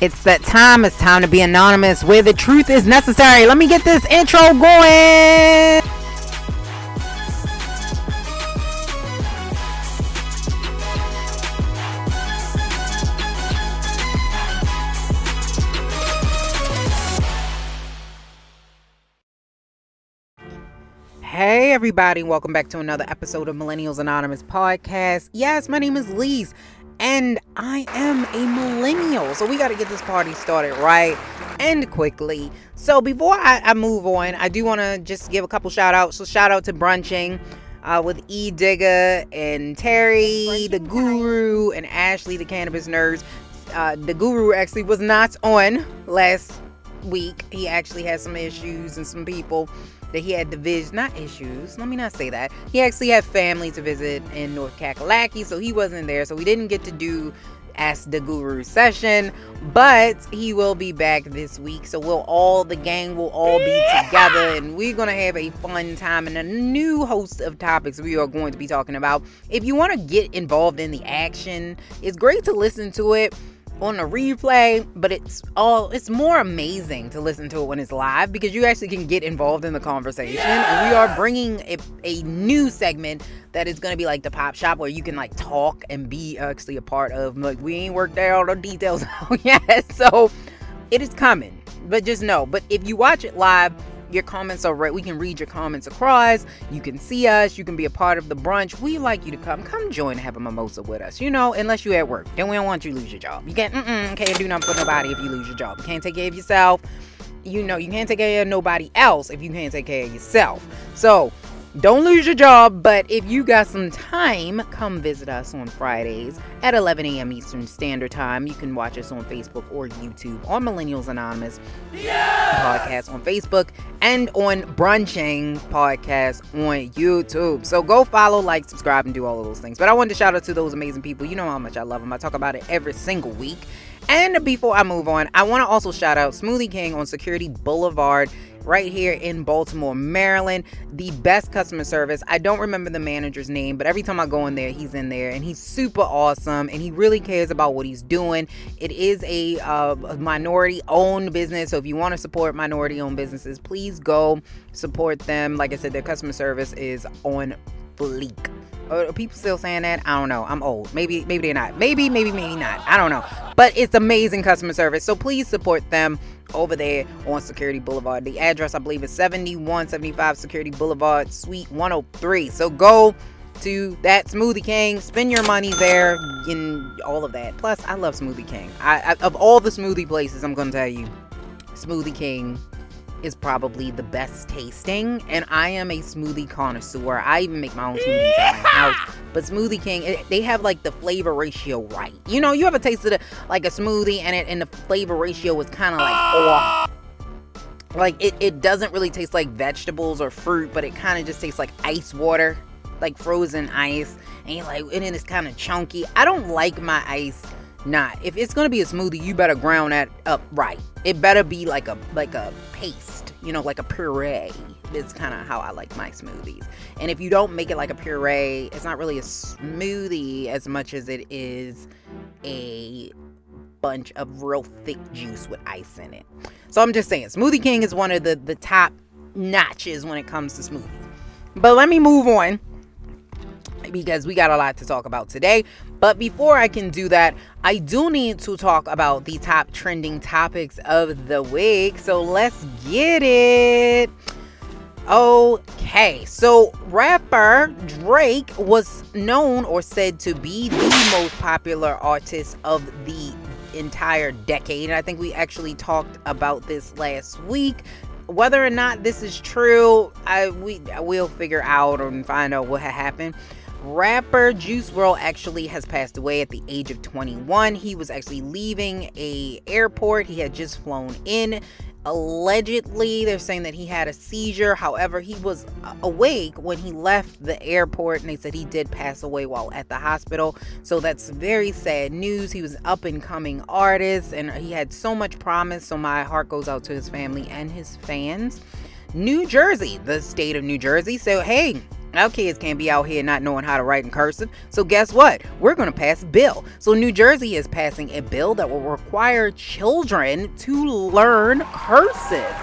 It's that time. It's time to be anonymous where the truth is necessary. Let me get this intro going. Hey, everybody, welcome back to another episode of Millennials Anonymous podcast. Yes, my name is Lise, and I am a millennial. So we got to get this party started right and quickly. So before I, I move on, I do want to just give a couple shout outs. So shout out to Brunching uh, with E Digger and Terry, the Guru, and Ashley, the Cannabis nerds. Uh, the Guru actually was not on last week. He actually had some issues and some people that he had to visit, not issues, let me not say that. He actually had family to visit in North Kakalaki, so he wasn't there. So we didn't get to do Ask the Guru session, but he will be back this week. So we'll all, the gang will all be together and we're to have a fun time and a new host of topics we are going to be talking about. If you want to get involved in the action, it's great to listen to it on a replay, but it's all it's more amazing to listen to it when it's live because you actually can get involved in the conversation. Yeah. And we are bringing a, a new segment that is going to be like the pop shop where you can like talk and be actually a part of. Like we ain't worked out all the details yet, so it is coming. But just know, but if you watch it live, your comments are right. We can read your comments across. You can see us. You can be a part of the brunch. We like you to come. Come join have a mimosa with us. You know, unless you're at work. Then we don't want you to lose your job. You can't, mm-mm, can't do nothing for nobody if you lose your job. You can't take care of yourself. You know, you can't take care of nobody else if you can't take care of yourself. So, don't lose your job, but if you got some time, come visit us on Fridays at 11 a.m. Eastern Standard Time. You can watch us on Facebook or YouTube on Millennials Anonymous yeah! podcast on Facebook and on Brunching podcast on YouTube. So go follow, like, subscribe, and do all of those things. But I wanted to shout out to those amazing people. You know how much I love them. I talk about it every single week. And before I move on, I want to also shout out Smoothie King on Security Boulevard right here in Baltimore, Maryland. The best customer service. I don't remember the manager's name, but every time I go in there, he's in there and he's super awesome and he really cares about what he's doing. It is a, uh, minority owned business. So if you want to support minority owned businesses, please go support them. Like I said, their customer service is on fleek. Are people still saying that? I don't know. I'm old. Maybe, maybe they're not. Maybe, maybe, maybe not. I don't know. But it's amazing customer service. So please support them over there on Security Boulevard. The address, I believe, is 7175 Security Boulevard, Suite 103. So go to that Smoothie King, spend your money there, and all of that. Plus, I love Smoothie King. I, I of all the smoothie places, I'm gonna tell you, Smoothie King is probably the best tasting, and I am a smoothie connoisseur. I even make my own smoothies at my house. But Smoothie King, it, they have like the flavor ratio right. You know, you ever tasted a, like a smoothie and it and the flavor ratio was kind of like off. Like it, it doesn't really taste like vegetables or fruit, but it kind of just tastes like ice water, like frozen ice. And you're like, and then it's kind of chunky. I don't like my ice not. If it's gonna be a smoothie, you better ground that up right. It better be like a like a paste, you know, like a puree. It's kind of how I like my smoothies. And if you don't make it like a puree, it's not really a smoothie as much as it is a bunch of real thick juice with ice in it. So I'm just saying, Smoothie King is one of the the top notches when it comes to smoothies. But let me move on because we got a lot to talk about today. But before I can do that, I do need to talk about the top trending topics of the week. So let's get it. Okay, so rapper Drake was known or said to be the most popular artist of the entire decade. And I think we actually talked about this last week. Whether or not this is true, I we will figure out and find out what happened. Rapper Juice WRLD actually has passed away at the age of 21. He was actually leaving a airport. He had just flown in. Allegedly, they're saying that he had a seizure. However, he was awake when he left the airport, and they said he did pass away while at the hospital. So that's very sad news. He was up and coming artist, and he had so much promise. So my heart goes out to his family and his fans. New Jersey, the state of New Jersey. So hey, Our kids can't be out here not knowing how to write in cursive. So guess what? We're going to pass a bill. So New Jersey is passing a bill that will require children to learn cursive.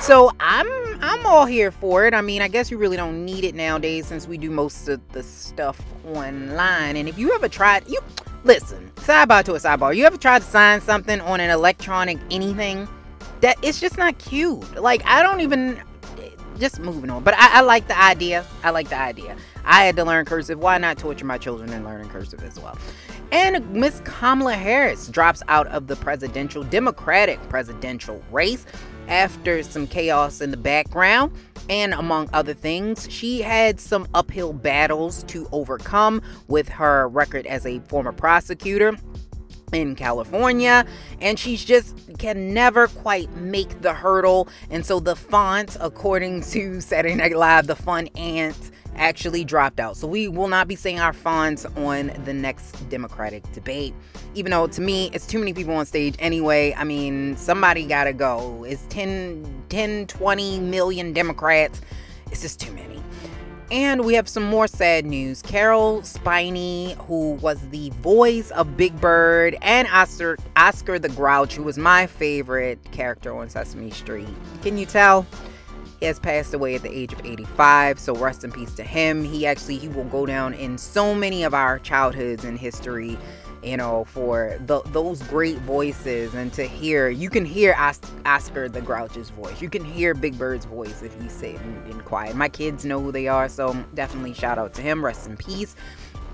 So I'm I'm all here for it. I mean, I guess you really don't need it nowadays since we do most of the stuff online. And if you ever tried, you listen, sidebar to a sidebar. You ever tried to sign something on an electronic anything? That it's just not cute. Like I don't even just moving on. But I, I, like the idea. I like the idea. I had to learn cursive. Why not torture my children and learn cursive as well? And Miss Kamala Harris drops out of the presidential Democratic presidential race after some chaos in the background. And among other things, she had some uphill battles to overcome with her record as a former prosecutor in California, and she's just can never quite make the hurdle. And so the font, according to Saturday Night Live, the fun aunt actually dropped out. So we will not be seeing our fonts on the next Democratic debate. Even though to me, it's too many people on stage anyway. I mean, somebody gotta go. It's 10, 10, 20 million Democrats. It's just too many. And we have some more sad news. Caroll Spinney, who was the voice of Big Bird, and Oscar, Oscar the Grouch, who was my favorite character on Sesame Street. Can you tell? He has passed away at the age of 85, so rest in peace to him. He actually he will go down in so many of our childhoods and history you know, for the, those great voices and to hear, you can hear Os- Oscar the Grouch's voice. You can hear Big Bird's voice if you sit in, in quiet. My kids know who they are, so definitely shout out to him. Rest in peace.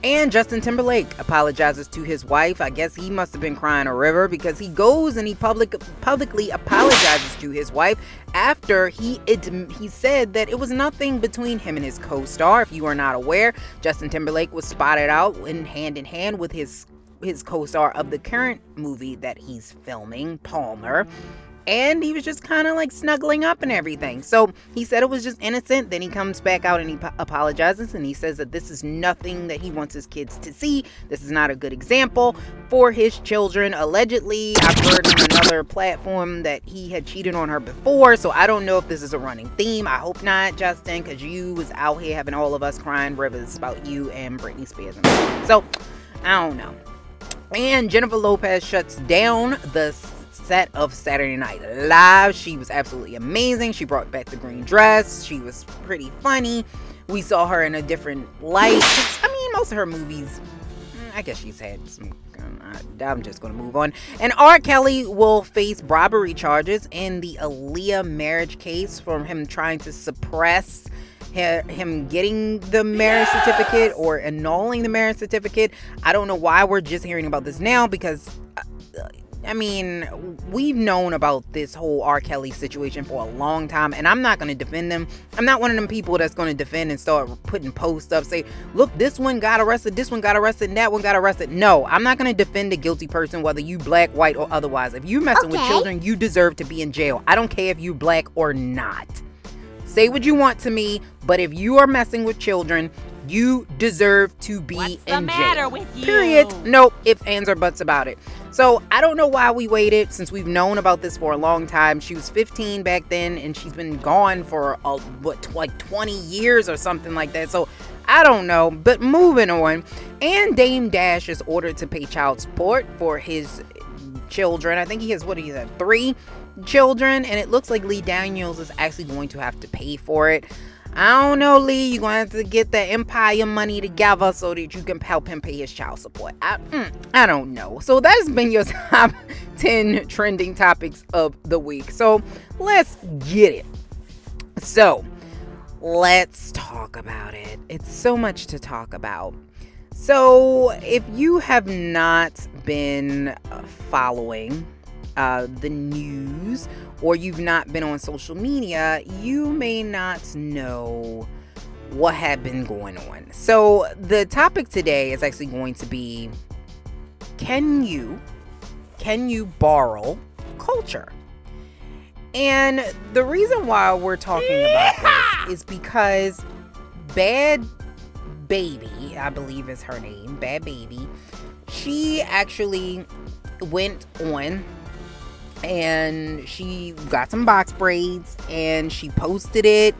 And Justin Timberlake apologizes to his wife. I guess he must have been crying a river because he goes and he public publicly apologizes to his wife after he it, he said that it was nothing between him and his co-star. If you are not aware, Justin Timberlake was spotted out in hand in hand with his his co-star of the current movie that he's filming, Palmer. And he was just kind of like snuggling up and everything. So he said it was just innocent. Then he comes back out and he p- apologizes and he says that this is nothing that he wants his kids to see. This is not a good example for his children. Allegedly, I've heard on another platform that he had cheated on her before. So I don't know if this is a running theme. I hope not, Justin, because you was out here having all of us crying rivers about you and Britney Spears. And So I don't know. And Jennifer Lopez shuts down the set of Saturday Night Live. She was absolutely amazing. She brought back the green dress. She was pretty funny. We saw her in a different light. I mean, most of her movies, mm, I guess she's had some. I'm just going to move on. And R. Kelly will face robbery charges in the Aaliyah marriage case from him trying to suppress him getting the marriage yes! certificate or annulling the marriage certificate. I don't know why we're just hearing about this now because. Uh, I mean, we've known about this whole R. Kelly situation for a long time, and I'm not going to defend them. I'm not one of them people that's going to defend and start putting posts up, say, look, this one got arrested, this one got arrested, and that one got arrested. No, I'm not going to defend a guilty person, whether you black, white, or otherwise. If you messing okay. with children, you deserve to be in jail. I don't care if you black or not. Say what you want to me, but if you are messing with children, you deserve to be What's in the jail. matter with you? Period. Nope. If ands or buts about it. So I don't know why we waited since we've known about this for a long time. She was 15 back then, and she's been gone for a, what like 20 years or something like that. So I don't know. But moving on, and Dame Dash is ordered to pay child support for his children. I think he has what he said three children, and it looks like Lee Daniels is actually going to have to pay for it. I don't know, Lee. You're going to have to get the Empire money together so that you can help him pay his child support. I, mm, I don't know. So that's been your top 10 trending topics of the week. So let's get it. So let's talk about it. It's so much to talk about. So if you have not been following uh, the news or you've not been on social media, you may not know what had been going on. So, the topic today is actually going to be can you can you borrow culture? And the reason why we're talking about this is because Bhad Bhabie, I believe is her name, Bhad Bhabie, she actually went on and she got some box braids and she posted it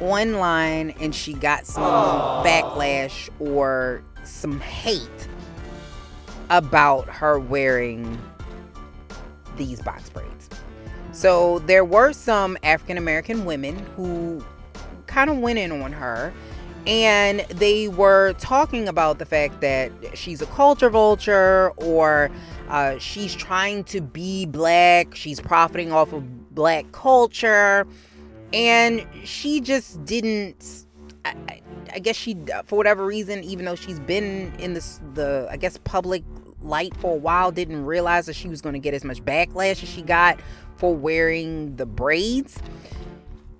online and she got some Aww. backlash or some hate about her wearing these box braids. So there were some African American women who kind of went in on her and they were talking about the fact that she's a culture vulture or uh, she's trying to be black, she's profiting off of black culture, and she just didn't. I, I guess she, for whatever reason, even though she's been in this the I guess public light for a while, didn't realize that she was going to get as much backlash as she got for wearing the braids.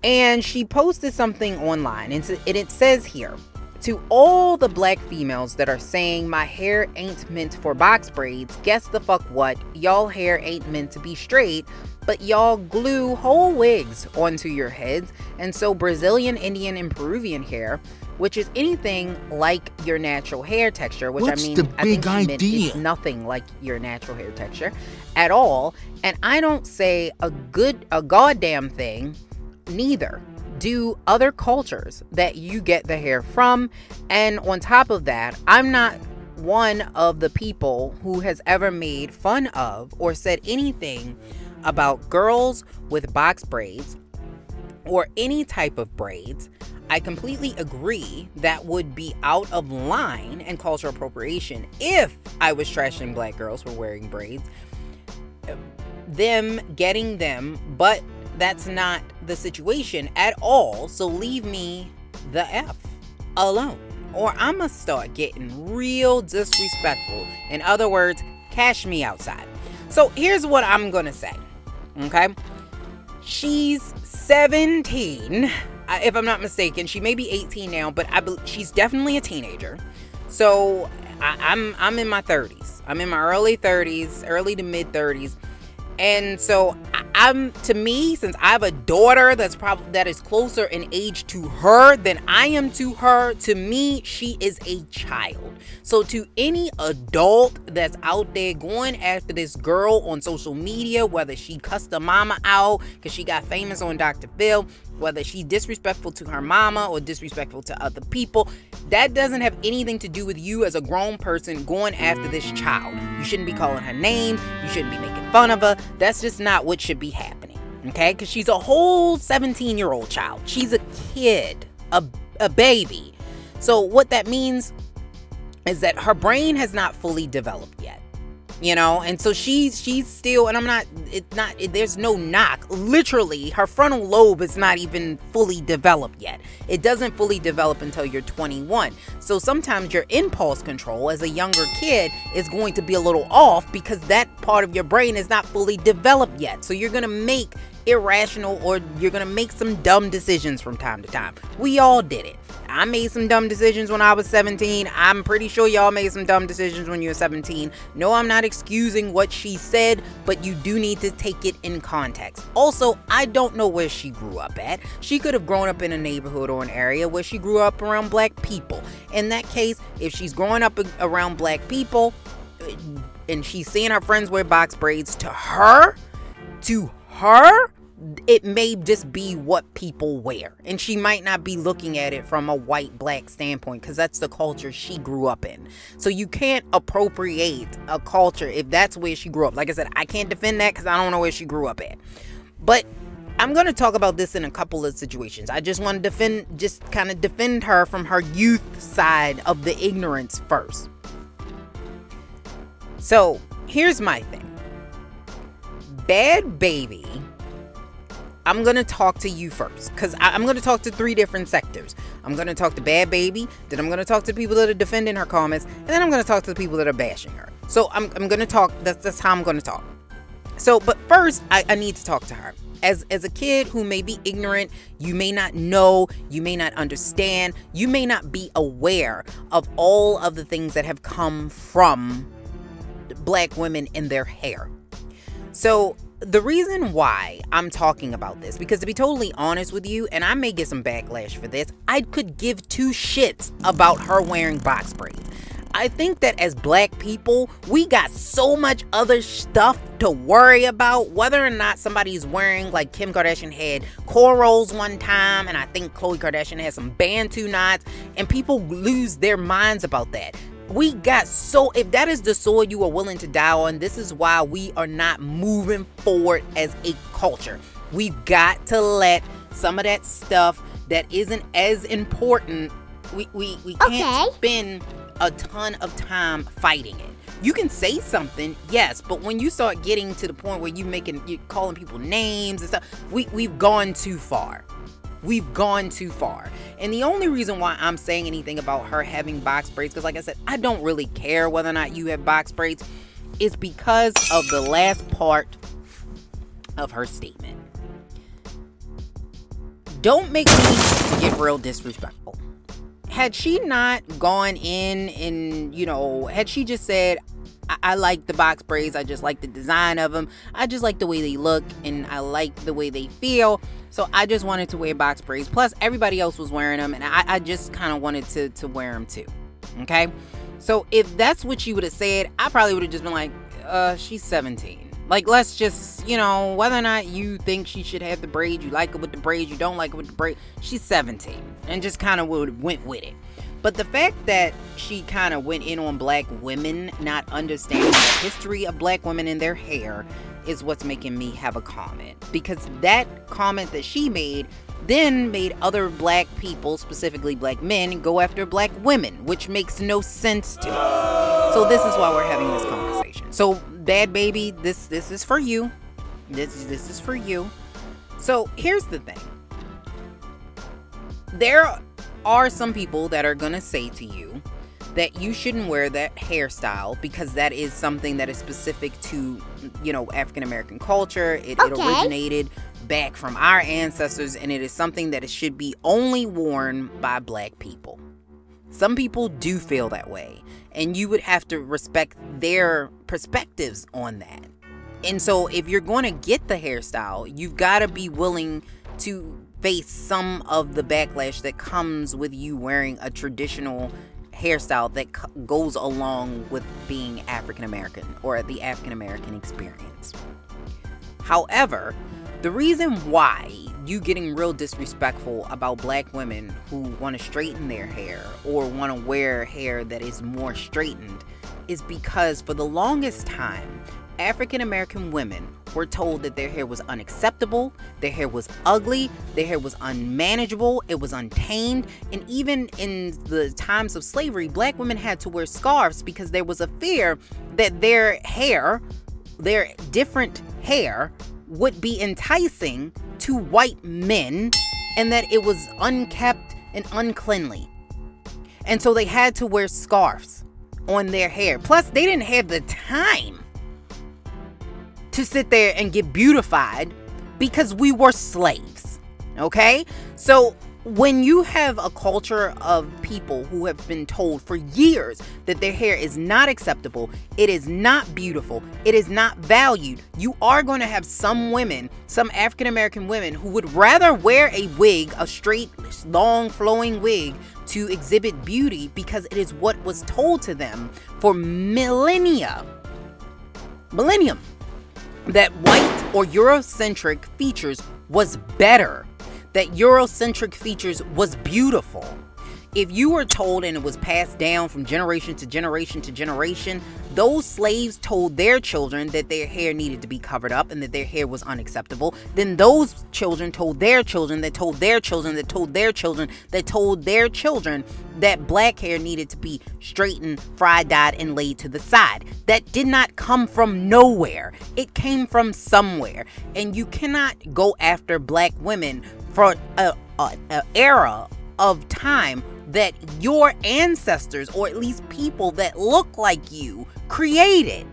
And she posted something online, and it says here to all the black females that are saying my hair ain't meant for box braids, guess the fuck what? Y'all hair ain't meant to be straight, but y'all glue whole wigs onto your heads. And so Brazilian, Indian, and Peruvian hair, which is anything like your natural hair texture, which What's I mean, I think she meant it's nothing like your natural hair texture at all. And I don't say a good, a goddamn thing neither do other cultures that you get the hair from. And on top of that, I'm not one of the people who has ever made fun of or said anything about girls with box braids or any type of braids. I completely agree that would be out of line and cultural appropriation if I was trashing black girls for wearing braids. Them getting them, but that's not the situation at all. So leave me the F alone. Or I'm going to start getting real disrespectful. In other words, cash me outside. So here's what I'm going to say. Okay. She's 17, uh, if I'm not mistaken. She may be 18 now, but I be- she's definitely a teenager. So I- I'm I'm in my 30s. I'm in my early 30s, early to mid 30s. And so I'm to me, since I have a daughter that's probably that is closer in age to her than I am to her, to me, she is a child. So to any adult that's out there going after this girl on social media, whether she cussed her mama out because she got famous on Dr. Phil, whether she's disrespectful to her mama or disrespectful to other people, that doesn't have anything to do with you as a grown person going after this child. You shouldn't be calling her name. You shouldn't be making fun of her. That's just not what should be happening. Okay? Because she's a whole 17 year old child. She's a kid, a, a baby. So, what that means is that her brain has not fully developed yet you know? And so she's she's still and i'm not it's not it, there's no knock. Literally her frontal lobe is not even fully developed yet. It doesn't fully develop until you're 21 so sometimes your impulse control as a younger kid is going to be a little off because that part of your brain is not fully developed yet. So you're going to make irrational or you're going to make some dumb decisions from time to time. We all did it I made some dumb decisions when I was 17. I'm pretty sure y'all made some dumb decisions when you were 17. No, I'm not excusing what she said, but you do need to take it in context. Also, I don't know where she grew up at. She could have grown up in a neighborhood or an area where she grew up around black people. In that case, if she's growing up around black people and she's seeing her friends wear box braids to her, to her, it may just be what people wear. And she might not be looking at it from a white black standpoint because that's the culture she grew up in. So you can't appropriate a culture if that's where she grew up. Like i said i can't defend that because i don't know where she grew up at. But i'm going to talk about this in a couple of situations. I just want to defend just kind of defend her from her youth side of the ignorance first. So here's my thing. Bhad Bhabie I'm gonna talk to you first because I'm gonna talk to three different sectors. I'm gonna talk to Bhad Bhabie, then I'm gonna talk to the people that are defending her comments, and then I'm gonna talk to the people that are bashing her. So I'm, I'm gonna talk. That's that's how I'm gonna talk. So, but first, I, I need to talk to her. As, as a kid who may be ignorant, you may not know, you may not understand, you may not be aware of all of the things that have come from black women in their hair. So the reason why I'm talking about this, because to be totally honest with you, and I may get some backlash for this, I could give two shits about her wearing box braids. I think that as black people, we got so much other stuff to worry about. Whether or not somebody's wearing, like Kim Kardashian had cornrows one time, and I think Khloe Kardashian had some Bantu knots, and people lose their minds about that. We got so, if that is the soil you are willing to die on, this is why we are not moving forward as a culture. We've got to let some of that stuff that isn't as important, we, we, we can't okay. spend a ton of time fighting it. You can say something, yes, but when you start getting to the point where you making you calling people names and stuff, we we've gone too far. We've gone too far. And the only reason why I'm saying anything about her having box braids, because like I said, I don't really care whether or not you have box braids, is because of the last part of her statement. Don't make me get real disrespectful had she not gone in and, you know, had she just said, I, I like the box braids, I just like the design of them, I just like the way they look, and I like the way they feel. So I just wanted to wear box braids. Plus, everybody else was wearing them, and I, I just kind of wanted to, to wear them too. Okay? So if that's what you would have said, I probably would have just been like, uh, she's 17. Like, let's just, you know, whether or not you think she should have the braids, you like it with the braids, you don't like it with the braids, she's 17 and just kind of would went with it. But the fact that she kind of went in on black women, not understanding the history of black women and their hair, is what's making me have a comment. Because that comment that she made then made other black people, specifically black men, go after black women, which makes no sense to me. So this is why we're having this conversation. So Bhad Bhabie, this this is for you. This this is for you. So here's the thing. There are some people that are gonna say to you that you shouldn't wear that hairstyle because that is something that is specific to you know African American culture. It, okay. it originated back from our ancestors and it is something that it should be only worn by black people. Some people do feel that way and you would have to respect their perspectives on that. And so if you're going to get the hairstyle, you've got to be willing to face some of the backlash that comes with you wearing a traditional hairstyle that c- goes along with being African American or the African American experience. However, the reason why you getting real disrespectful about black women who want to straighten their hair or want to wear hair that is more straightened is because for the longest time, African American women were told that their hair was unacceptable, their hair was ugly, their hair was unmanageable, it was untamed, and even in the times of slavery, black women had to wear scarves because there was a fear that their hair, their different hair, would be enticing to white men and that it was unkept and uncleanly. And so they had to wear scarves on their hair. Plus, they didn't have the time to sit there and get beautified because we were slaves. Okay? So when you have a culture of people who have been told for years that their hair is not acceptable, it is not beautiful, it is not valued, you are going to have some women, some African American women, who would rather wear a wig, a straight, long, flowing wig, to exhibit beauty because it is what was told to them for millennia. Millennium. That white or Eurocentric features was better that Eurocentric features was beautiful. If you were told and it was passed down from generation to generation to generation, those slaves told their children that their hair needed to be covered up and that their hair was unacceptable. Then those children told their children that told their children that told their children that told their children that black hair needed to be straightened, fried, dyed, and laid to the side. That did not come from nowhere. It came from somewhere. And you cannot go after black women for a, a, a era of time that your ancestors, or at least people that look like you, created.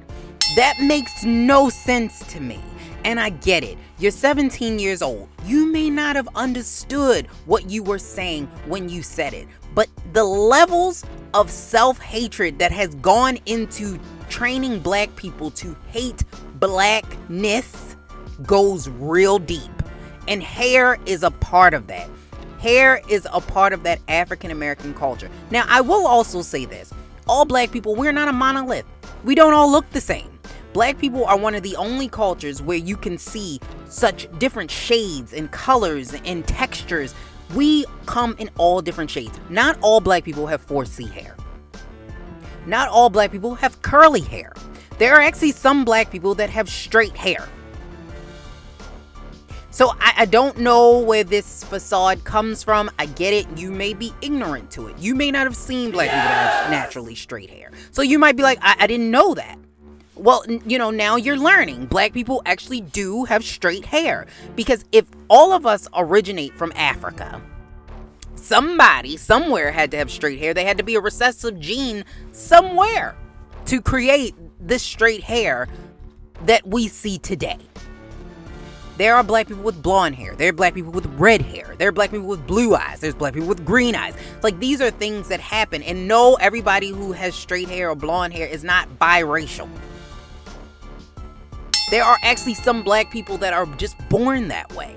That makes no sense to me. And I get it. You're 17 years old. You may not have understood what you were saying when you said it, but the levels of self hatred that has gone into training black people to hate blackness goes real deep. And hair is a part of that. Hair is a part of that African American culture. Now, I will also say this all black people, we're not a monolith. We don't all look the same. Black people are one of the only cultures where you can see such different shades and colors and textures. We come in all different shades. Not all black people have 4C hair. Not all black people have curly hair. There are actually some black people that have straight hair. So I, I, don't know where this facade comes from. I get it. You may be ignorant to it. You may not have seen black people that have naturally straight hair. So you might be like, I, I didn't know that. Well, you know, now you're learning. Black people actually do have straight hair. Because if all of us originate from Africa, somebody somewhere had to have straight hair. They had to be a recessive gene somewhere to create this straight hair that we see today. There are black people with blonde hair. There are black people with red hair. There are black people with blue eyes. There's black people with green eyes. Like these are things that happen. And no, everybody who has straight hair or blonde hair is not biracial. There are actually some black people that are just born that way.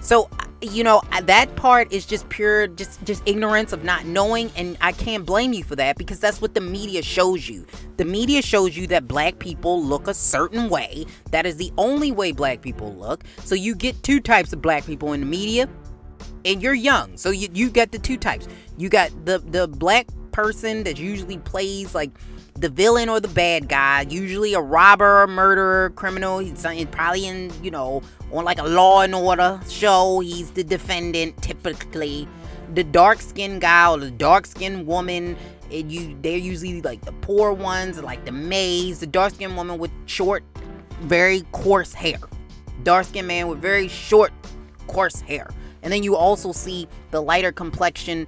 So you know that part is just pure just just ignorance of not knowing and i can't blame you for that because that's what the media shows you. The media shows you that black people look a certain way. That is the only way black people look. So you get two types of black people in the media and you're young. So you, you get the two types. You got the the black person that usually plays like the villain or the bad guy, usually a robber, murderer, criminal. He's probably in, you know, on like a law and order show. He's the defendant typically. The dark skinned guy or the dark skinned woman, it, you they're usually like the poor ones, like the maids, the dark skinned woman with short, very coarse hair. Dark skinned man with very short, coarse hair. And then you also see the lighter complexion,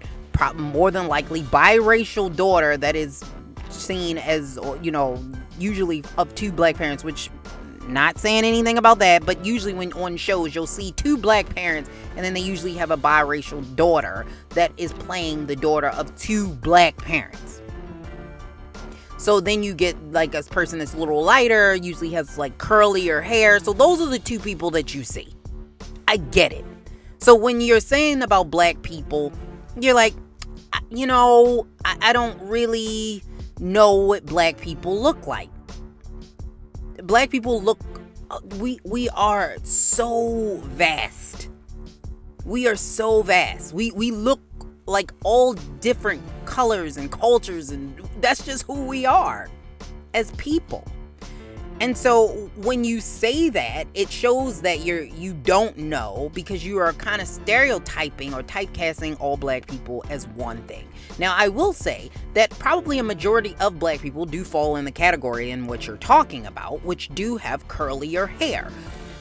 more than likely biracial daughter that is seen as, you know, usually of two black parents, which not saying anything about that, but usually when on shows you'll see two black parents and then they usually have a biracial daughter that is playing the daughter of two black parents. So then you get like a person that's a little lighter, usually has like curlier hair. So those are the two people that you see. I get it. So when you're saying about black people, you're like, you know, I, I don't really know what black people look like. Black people look we we are so vast. We are so vast. We we look like all different colors and cultures and that's just who we are as people and so when you say that, it shows that you're you don't know because you are kind of stereotyping or typecasting all black people as one thing. Now, I will say that probably a majority of black people do fall in the category in what you're talking about, which do have curlier hair.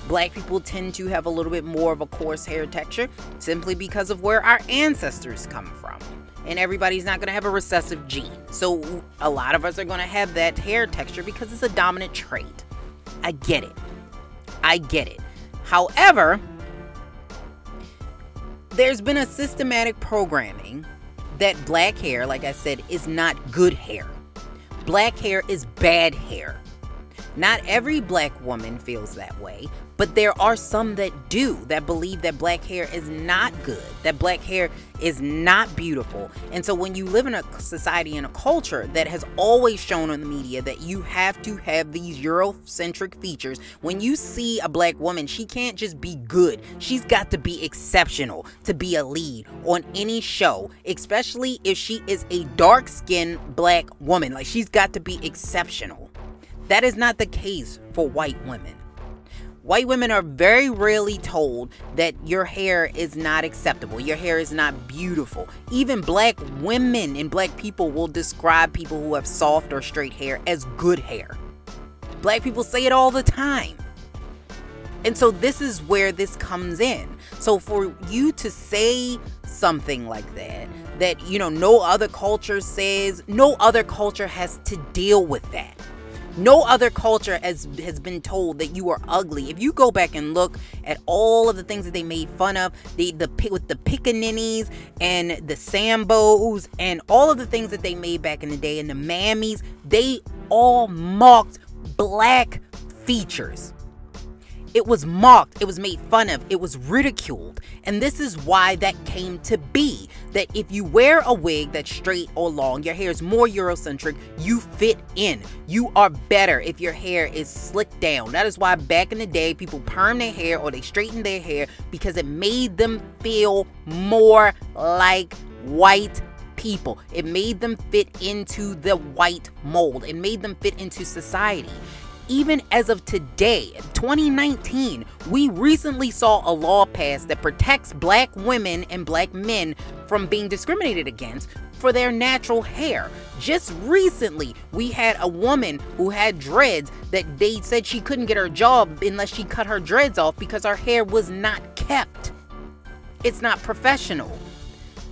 Black people tend to have a little bit more of a coarse hair texture simply because of where our ancestors come from and everybody's not going to have a recessive gene. So a lot of us are going to have that hair texture because it's a dominant trait. I get it. I get it. However, there's been a systematic programming that black hair, like I said, is not good hair. Black hair is bad hair. Not every black woman feels that way, but there are some that do, that believe that black hair is not good, that black hair is not beautiful. And so when you live in a society and a culture that has always shown in the media that you have to have these Eurocentric features, when you see a black woman, she can't just be good. She's got to be exceptional to be a lead on any show, especially if she is a dark skinned black woman. Like she's got to be exceptional. That is not the case for white women. White women are very rarely told that your hair is not acceptable, your hair is not beautiful. Even black women and black people will describe people who have soft or straight hair as good hair. Black people say it all the time. And so this is where this comes in. So for you to say something like that, that you know no other culture says, no other culture has to deal with that no other culture has has been told that you are ugly. If you go back and look at all of the things that they made fun of, the the with the pickaninnies and the sambos and all of the things that they made back in the day and the mammies, they all mocked black features. It was mocked, it was made fun of, it was ridiculed. And this is why that came to be. That if you wear a wig that's straight or long, your hair is more Eurocentric, you fit in. You are better if your hair is slicked down. That is why back in the day, people perm their hair or they straighten their hair because it made them feel more like white people. It made them fit into the white mold. It made them fit into society even as of today, 2019, we recently saw a law passed that protects black women and black men from being discriminated against for their natural hair. Just recently, we had a woman who had dreads that they said she couldn't get her job unless she cut her dreads off because her hair was not kept. It's not professional.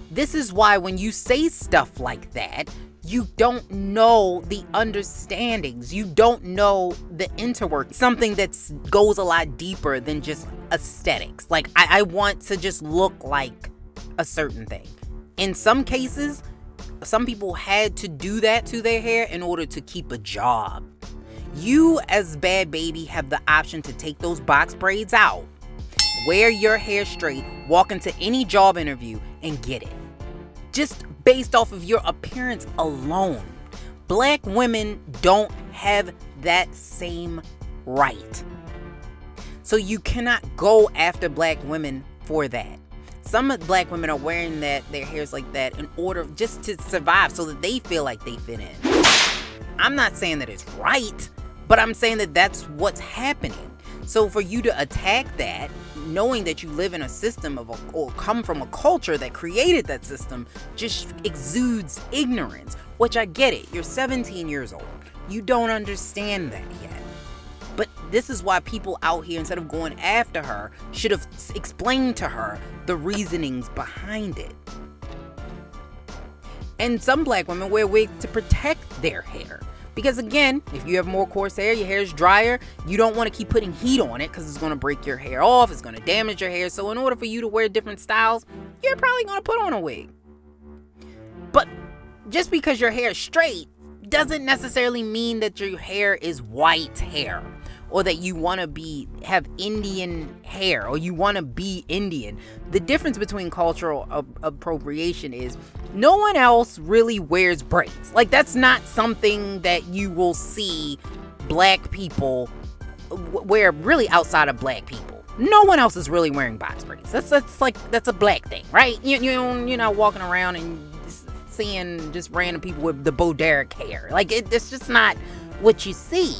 This is why when you say stuff like that, you don't know the understandings. You don't know the interwork. Something that goes a lot deeper than just aesthetics. Like, I, I want to just look like a certain thing. In some cases, some people had to do that to their hair in order to keep a job. You, as Bhad Bhabie, have the option to take those box braids out, wear your hair straight, walk into any job interview, and get it. Just based off of your appearance alone. Black women don't have that same right. So you cannot go after black women for that. Some black women are wearing that their hair's like that in order just to survive so that they feel like they fit in. I'm not saying that it's right, but I'm saying that that's what's happening. So for you to attack that knowing that you live in a system of a, or come from a culture that created that system just exudes ignorance, which I get it. You're 17 years old. You don't understand that yet. But this is why people out here, instead of going after her, should have explained to her the reasonings behind it. And some black women wear wigs to protect their hair. Because again, if you have more coarse hair, your hair is drier, you don't want to keep putting heat on it because it's going to break your hair off, it's going to damage your hair. So, in order for you to wear different styles, you're probably going to put on a wig. But just because your hair is straight doesn't necessarily mean that your hair is white hair or that you want to be have Indian hair or you want to be Indian. The difference between cultural appropriation is no one else really wears braids. Like that's not something that you will see black people uh, wear really outside of black people. No one else is really wearing box braids. That's that's like that's a black thing, right? You you you're not walking around and seeing just random people with the Bo Derek hair. Like it, it's just not what you see.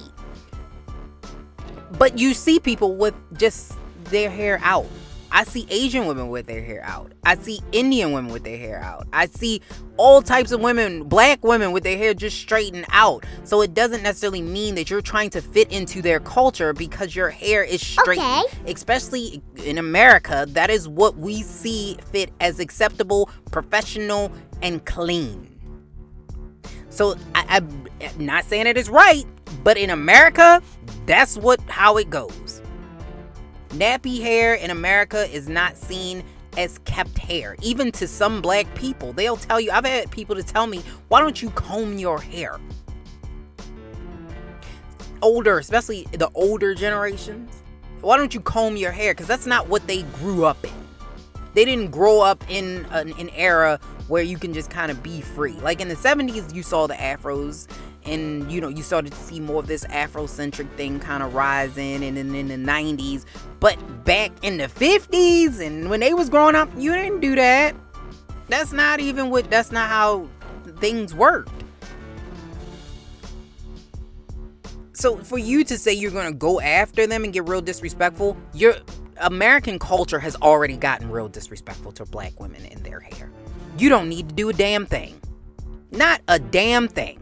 But you see people with just their hair out. I see Asian women with their hair out. I see Indian women with their hair out. I see all types of women, black women with their hair just straightened out. So it doesn't necessarily mean that you're trying to fit into their culture because your hair is straight. Okay. Especially in America, that is what we see fit as acceptable, professional, and clean. So I, I'm not saying it is right, but in America, that's what how it goes. Nappy hair in America is not seen as kept hair. Even to some black people, they'll tell you, I've had people to tell me, why don't you comb your hair? Older, especially the older generations, why don't you comb your hair? Because that's not what they grew up in. They didn't grow up in an, an era where you can just kind of be free. Like in the 70s, you saw the afros and you know you started to see more of this afrocentric thing kind of rising and then in the 90s but back in the 50s and when they was growing up you didn't do that. That's not even what that's not how things worked. So for you to say you're to go after them and get real disrespectful your american culture has already gotten real disrespectful to black women in their hair you don't need to do a damn thing not a damn thing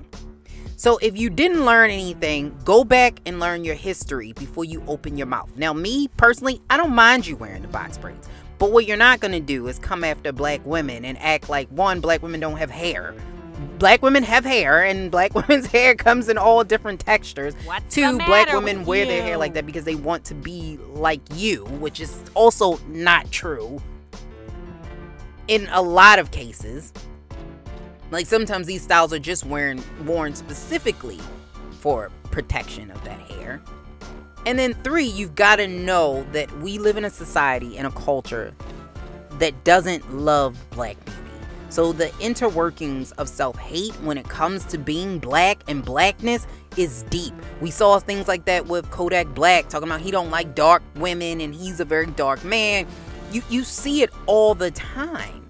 so if you didn't learn anything, go back and learn your history before you open your mouth. Now, me personally, I don't mind you wearing the box braids. But what you're not going to do is come after black women and act like one, black women don't have hair. Black women have hair, and black women's hair comes in all different textures. What's Two, black women wear their hair like that because they want to be like you, which is also not true in a lot of cases. Like sometimes these styles are just wearing worn specifically for protection of that hair. And then three, you've got to know that we live in a society and a culture that doesn't love black beauty. So the interworkings of self-hate when it comes to being black and blackness is deep. We saw things like that with Kodak Black talking about he don't like dark women and he's a very dark man. You you see it all the time.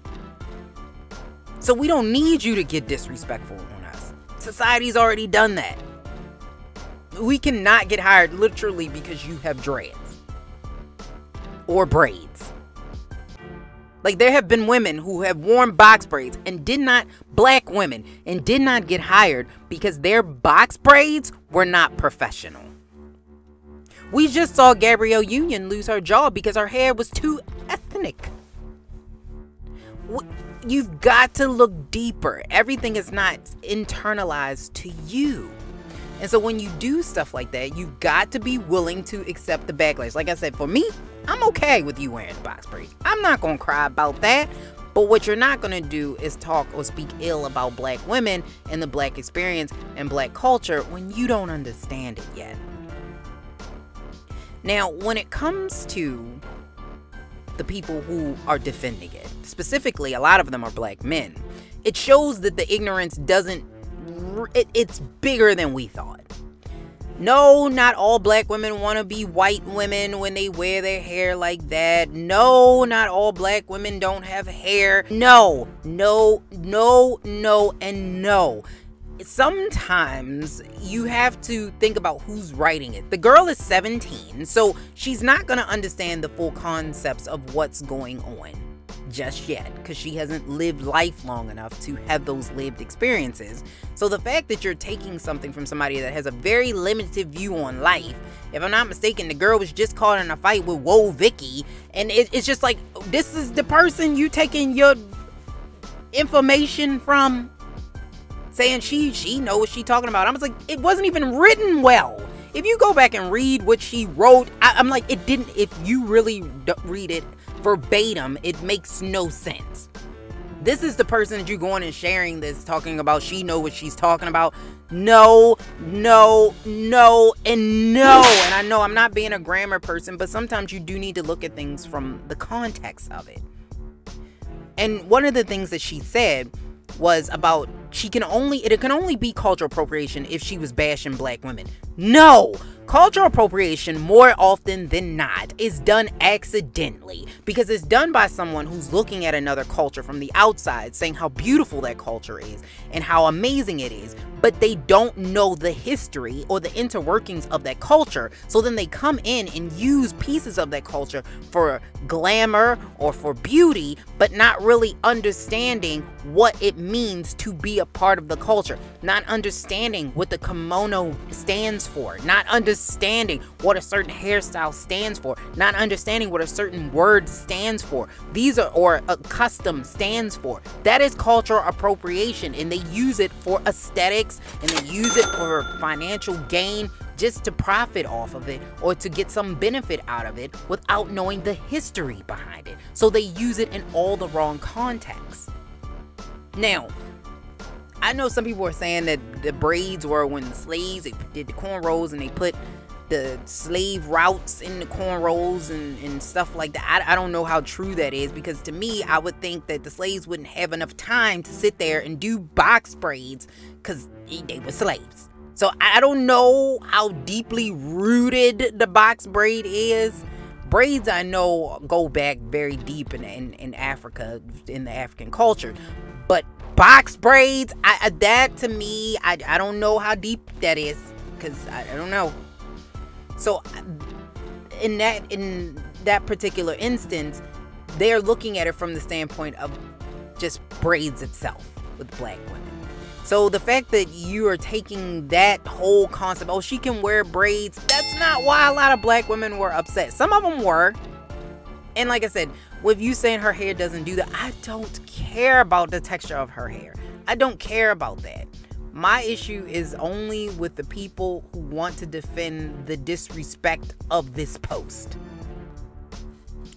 So we don't need you to get disrespectful on us. Society's already done that. We cannot get hired literally because you have dreads or braids. Like there have been women who have worn box braids and did not black women and did not get hired because their box braids were not professional. We just saw Gabrielle Union lose her job because her hair was too ethnic. You've got to look deeper. Everything is not internalized to you. And so when you do stuff like that, you've got to be willing to accept the backlash. Like I said, for me, I'm okay with you wearing the box braids. I'm not to cry about that. But what you're not to do is talk or speak ill about black women and the black experience and black culture when you don't understand it yet. Now, when it comes to the people who are defending it, specifically, a lot of them are black men, it shows that the ignorance doesn't it, it's bigger than we thought. No, not all black women want to be white women when they wear their hair like that. No, not all black women don't have hair. No, no, no, no, and no. Sometimes you have to think about who's writing it. The girl is 17, so she's not going to understand the full concepts of what's going on just yet because she hasn't lived life long enough to have those lived experiences. So the fact that you're taking something from somebody that has a very limited view on life, if I'm not mistaken, the girl was just caught in a fight with Woah Vicky, and it, it's just like this is the person you taking your information from saying she she knows what she talking about. I was like, it wasn't even written well. If you go back and read what she wrote, I, am like, it didn't. If you really read it verbatim, it makes no sense. This is the person that you're going and sharing this, talking about she know what she's talking about. No, no, no, and no. And I know I'm not being a grammar person, but sometimes you do need to look at things from the context of it. And one of the things that she said was about she can only it can only be cultural appropriation if she was bashing black women. No, Cultural appropriation, more often than not, is done accidentally because it's done by someone who's looking at another culture from the outside, saying how beautiful that culture is and how amazing it is, but they don't know the history or the interworkings of that culture. So then they come in and use pieces of that culture for glamour or for beauty, but not really understanding what it means to be a part of the culture, not understanding what the kimono stands for, not understanding what a certain hairstyle stands for, not understanding what a certain word stands for. These are, or a custom stands for. That is cultural appropriation, and they use it for aesthetics and they use it for financial gain just to profit off of it or to get some benefit out of it without knowing the history behind it. So they use it in all the wrong contexts. Now, I know some people are saying that the braids were when the slaves they did the cornrows and they put the slave routes in the cornrows and, and stuff like that. I, I don't know how true that is because to me, I would think that the slaves wouldn't have enough time to sit there and do box braids because they were slaves. So I don't know how deeply rooted the box braid is. Braids I know go back very deep in, in, in Africa, in the African culture. But box braids, I, that to me, I, I don't know how deep that is because I, I don't know. So in that in that particular instance, they're looking at it from the standpoint of just braids itself with black women. So the fact that you are taking that whole concept, oh, she can wear braids, that's not why a lot of black women were upset. Some of them were. And like I said, with you saying her hair doesn't do that, I don't care about the texture of her hair. I don't care about that. My issue is only with the people who want to defend the disrespect of this post.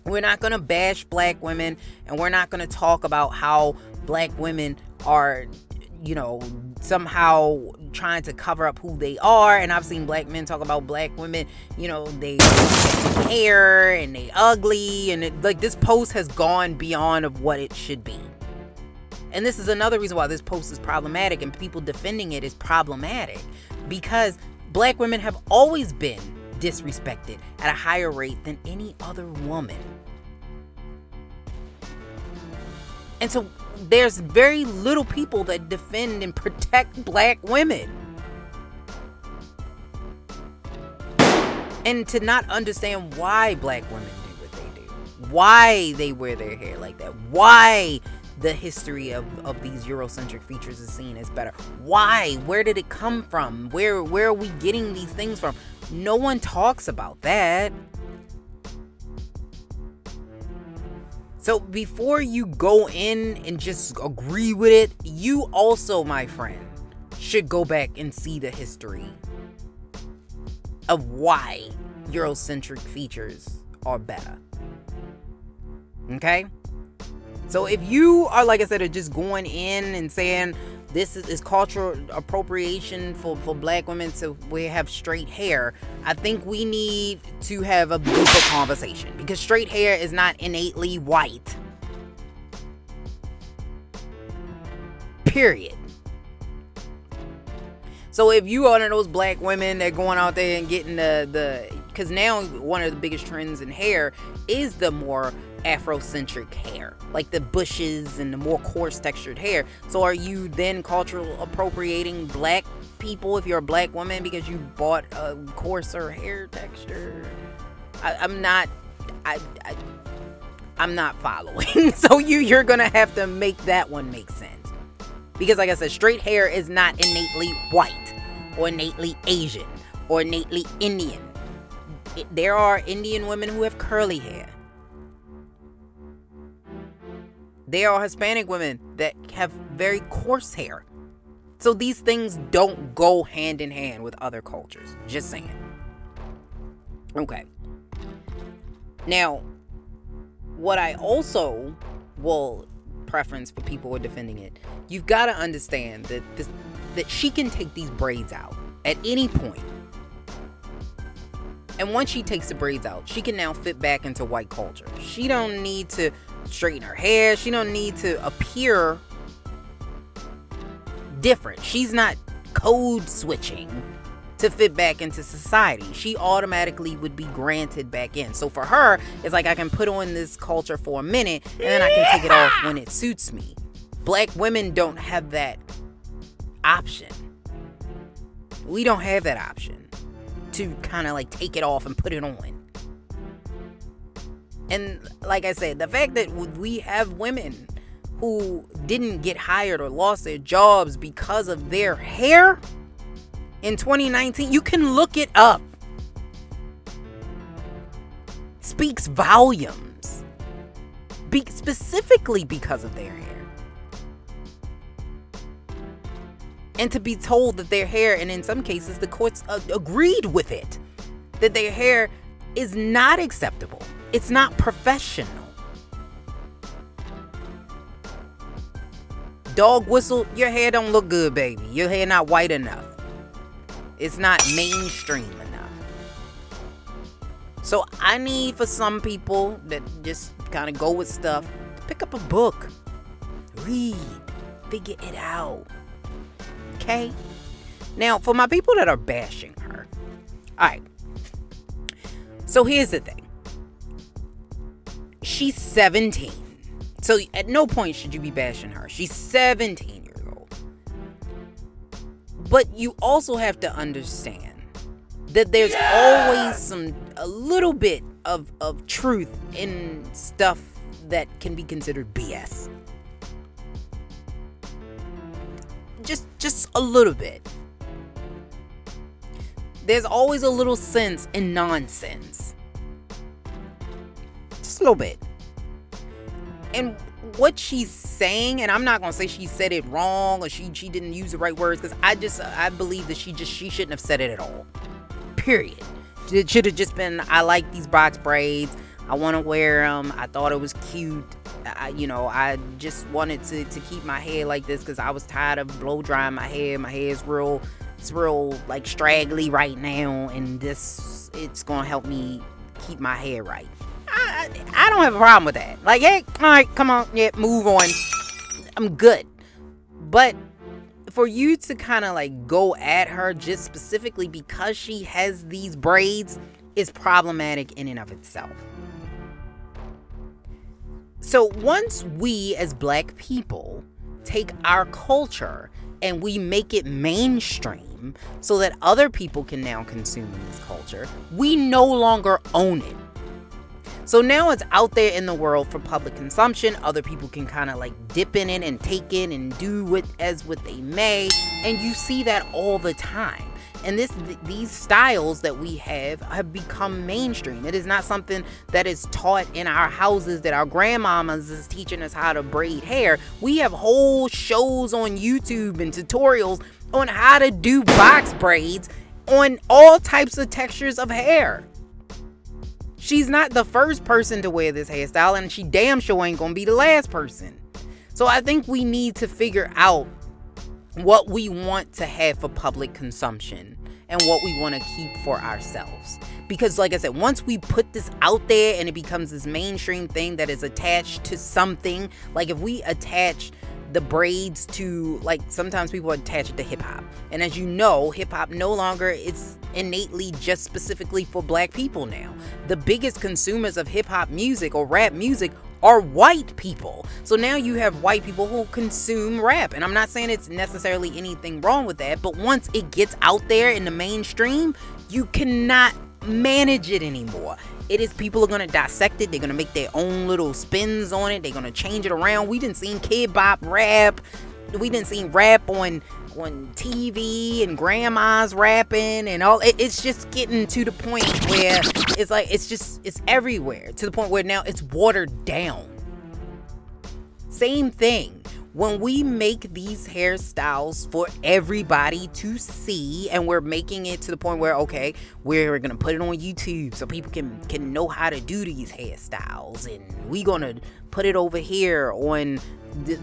We're not going to bash black women and we're not going to talk about how black women are, you know, somehow trying to cover up who they are. And I've seen black men talk about black women, you know, they hair and they ugly. And it, like this post has gone beyond of what it should be. And this is another reason why this post is problematic and people defending it is problematic because black women have always been disrespected at a higher rate than any other woman. And so there's very little people that defend and protect black women. And to not understand why black women do what they do, why they wear their hair like that, why the history of, of these Eurocentric features is seen as better. Why? Where did it come from? Where where are we getting these things from? No one talks about that. So before you go in and just agree with it, you also, my friend, should go back and see the history of why Eurocentric features are better. Okay? So if you are, like I said, are just going in and saying this is, is cultural appropriation for, for black women to we have straight hair, I think we need to have a deeper conversation because straight hair is not innately white. Period. So if you are one of those black women that going out there and getting the the because now one of the biggest trends in hair is the more Afrocentric hair, like the bushes and the more coarse textured hair. So are you then cultural appropriating black people if you're a black woman because you bought a coarser hair texture? I, am not. I, I I'm not following. so you you're gonna have to make that one make sense. Because like I said, straight hair is not innately white or innately Asian ornately Indian. There are Indian women who have curly hair. There are Hispanic women that have very coarse hair. So these things don't go hand in hand with other cultures. Just saying. Okay. Now, what I also will preference for people who are defending it, you've got to understand that this, that she can take these braids out at any point. And once she takes the braids out, she can now fit back into white culture. She don't need to straighten her hair. She don't need to appear different. She's not code switching to fit back into society. She automatically would be granted back in. So for her, it's like I can put on this culture for a minute and then I can take it off when it suits me. Black women don't have that option. We don't have that option to kind of like take it off and put it on. And like I said, the fact that we have women who didn't get hired or lost their jobs because of their hair in 2019, you can look it up. Speaks volumes. Be- specifically because of their hair. And to be told that their hair, and in some cases, the courts uh, agreed with it, that their hair is not acceptable it's not professional. Dog whistle, your hair don't look good, baby. Your hair not white enough. It's not mainstream enough. So I need for some people that just kind of go with stuff, to pick up a book. Read. Figure it out. Okay? Now, for my people that are bashing her. Alright. So here's the thing she's 17. So at no point should you be bashing her. She's 17 years old. But you also have to understand that there's yeah! always some a little bit of of truth in stuff that can be considered BS. Just just a little bit. There's always a little sense in nonsense just a little bit. And what she's saying, and I'm not gonna say she said it wrong or she she didn't use the right words, because I just I believe that she just she shouldn't have said it at all. Period. It should have just been I like these box braids. I want to wear them. I thought it was cute. I, you know, I just wanted to, to keep my hair like this because I was tired of blow drying my hair. My hair is real, it's real like straggly right now, and this it's gonna help me keep my hair right. I, I, I don't have a problem with that. Like, hey, all right, come on, yeah, move on. I'm good. But for you to kind of like go at her just specifically because she has these braids is problematic in and of itself. So once we as black people take our culture and we make it mainstream so that other people can now consume this culture, we no longer own it. So now it's out there in the world for public consumption. Other people can kind of like dip in it and take it and do with as what they may, and you see that all the time. And this th- these styles that we have have become mainstream. It is not something that is taught in our houses that our grandmamas is teaching us how to braid hair. We have whole shows on YouTube and tutorials on how to do box braids on all types of textures of hair. She's not the first person to wear this hairstyle, and she damn sure ain't gonna be the last person. So I think we need to figure out what we want to have for public consumption and what we want to keep for ourselves. Because, like I said, once we put this out there and it becomes this mainstream thing that is attached to something, like if we attach the braids to like sometimes people attach it to hip hop. And as you know, hip hop no longer is innately just specifically for black people now. The biggest consumers of hip hop music or rap music are white people. So now you have white people who consume rap. And I'm not saying it's necessarily anything wrong with that, but once it gets out there in the mainstream, you cannot manage it anymore it is people are gonna dissect it. They're gonna make their own little spins on it. They're gonna change it around. We didn't see kid bop rap. We didn't see rap on on TV and grandma's rapping and all. It, it's just getting to the point where it's like it's just it's everywhere. To the point where now it's watered down. Same thing when we make these hairstyles for everybody to see and we're making it to the point where okay we're gonna put it on youtube so people can can know how to do these hairstyles and we gonna put it over here on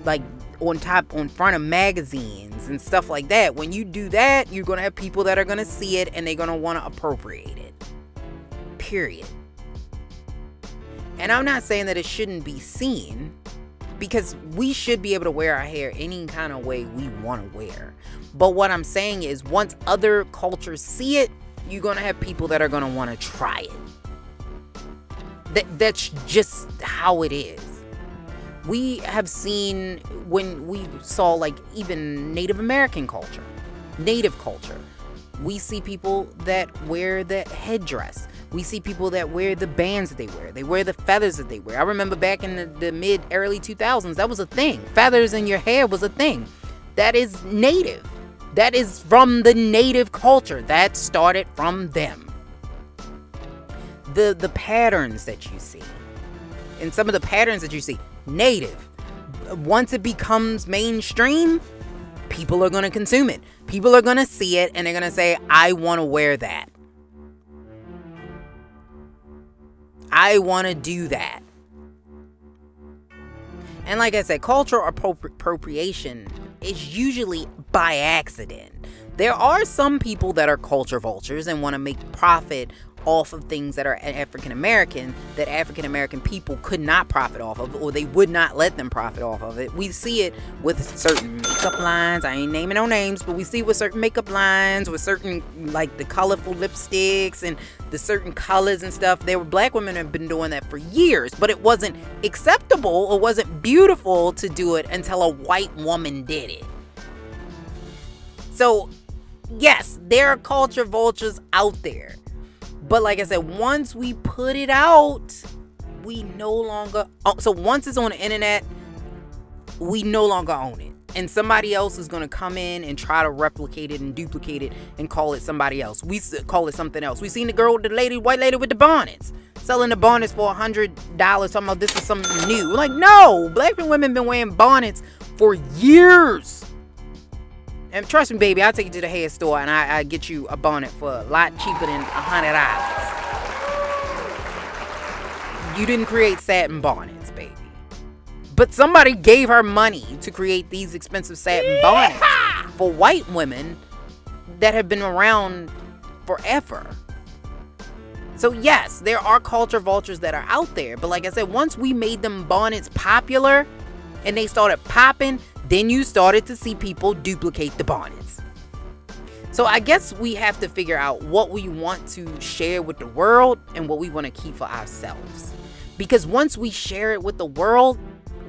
like on top on front of magazines and stuff like that when you do that you're gonna have people that are gonna see it and they're gonna want to appropriate it period and i'm not saying that it shouldn't be seen because we should be able to wear our hair any kind of way we want to wear. But what I'm saying is, once other cultures see it, you're going to have people that are going to want to try it. That, that's just how it is. We have seen when we saw, like, even Native American culture, Native culture, we see people that wear the headdress we see people that wear the bands that they wear. They wear the feathers that they wear. I remember back in the, the mid early 2000s, that was a thing. Feathers in your hair was a thing. That is native. That is from the native culture. That started from them. The the patterns that you see. And some of the patterns that you see, native. Once it becomes mainstream, people are going to consume it. People are going to see it and they're going to say, I want to wear that. I want to do that. And like I said, cultural appropriation is usually by accident. There are some people that are culture vultures and want to make profit off of things that are African American that African American people could not profit off of, or they would not let them profit off of it. We see it with certain makeup lines. I ain't naming no names, but we see with certain makeup lines, with certain like the colorful lipsticks and the certain colors and stuff. There were black women have been doing that for years, but it wasn't acceptable or wasn't beautiful to do it until a white woman did it. So, yes, there are culture vultures out there but like I said, once we put it out, we no longer. Oh, so once it's on the internet, we no longer own it. And somebody else is going to come in and try to replicate it and duplicate it and call it somebody else. We call it something else. We seen the girl, the lady, white lady with the bonnets, selling the bonnets for a hundred dollars. Talking about this is something new. Like, no, black women been wearing bonnets for years. And trust me, baby, I'll take you to the hair store and I, I get you a bonnet for a lot cheaper than a hundred dollars. You didn't create satin bonnets, baby. But somebody gave her money to create these expensive satin bonnets for white women that have been around forever. So yes, there are culture vultures that are out there, but like I said, once we made them bonnets popular and they started popping, then you started to see people duplicate the bonnets. So I guess we have to figure out what we want to share with the world and what we want to keep for ourselves. Because once we share it with the world,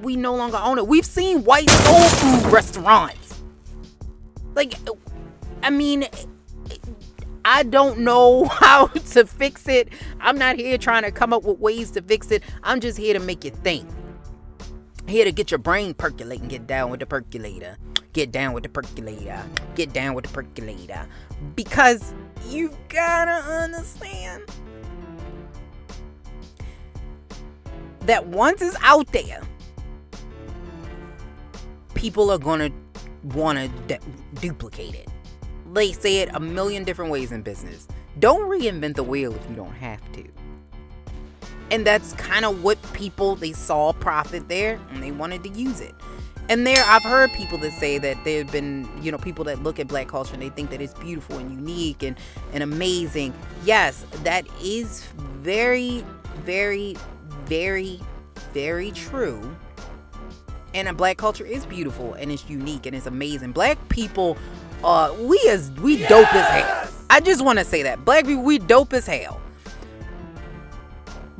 we no longer own it. We've seen white soul food restaurants. Like, I mean, I don't know how to fix it. I'm not here trying to come up with ways to fix it. I'm just here to make you think. Here to get your brain percolating, get down with the percolator. Get down with the percolator. Get down with the percolator. Because you gotta understand that once it's out there, people are gonna wanna duplicate it. They say it a million different ways in business. Don't reinvent the wheel if you don't have to. And that's kind of what people they saw profit there and they wanted to use it. And there I've heard people that say that there have been, you know, people that look at black culture and they think that it's beautiful and unique and, and amazing. Yes, that is very, very, very, very true. And a black culture is beautiful and it's unique and it's amazing. Black people uh we as we yes! dope as hell. I just want to say that. Black people we dope as hell.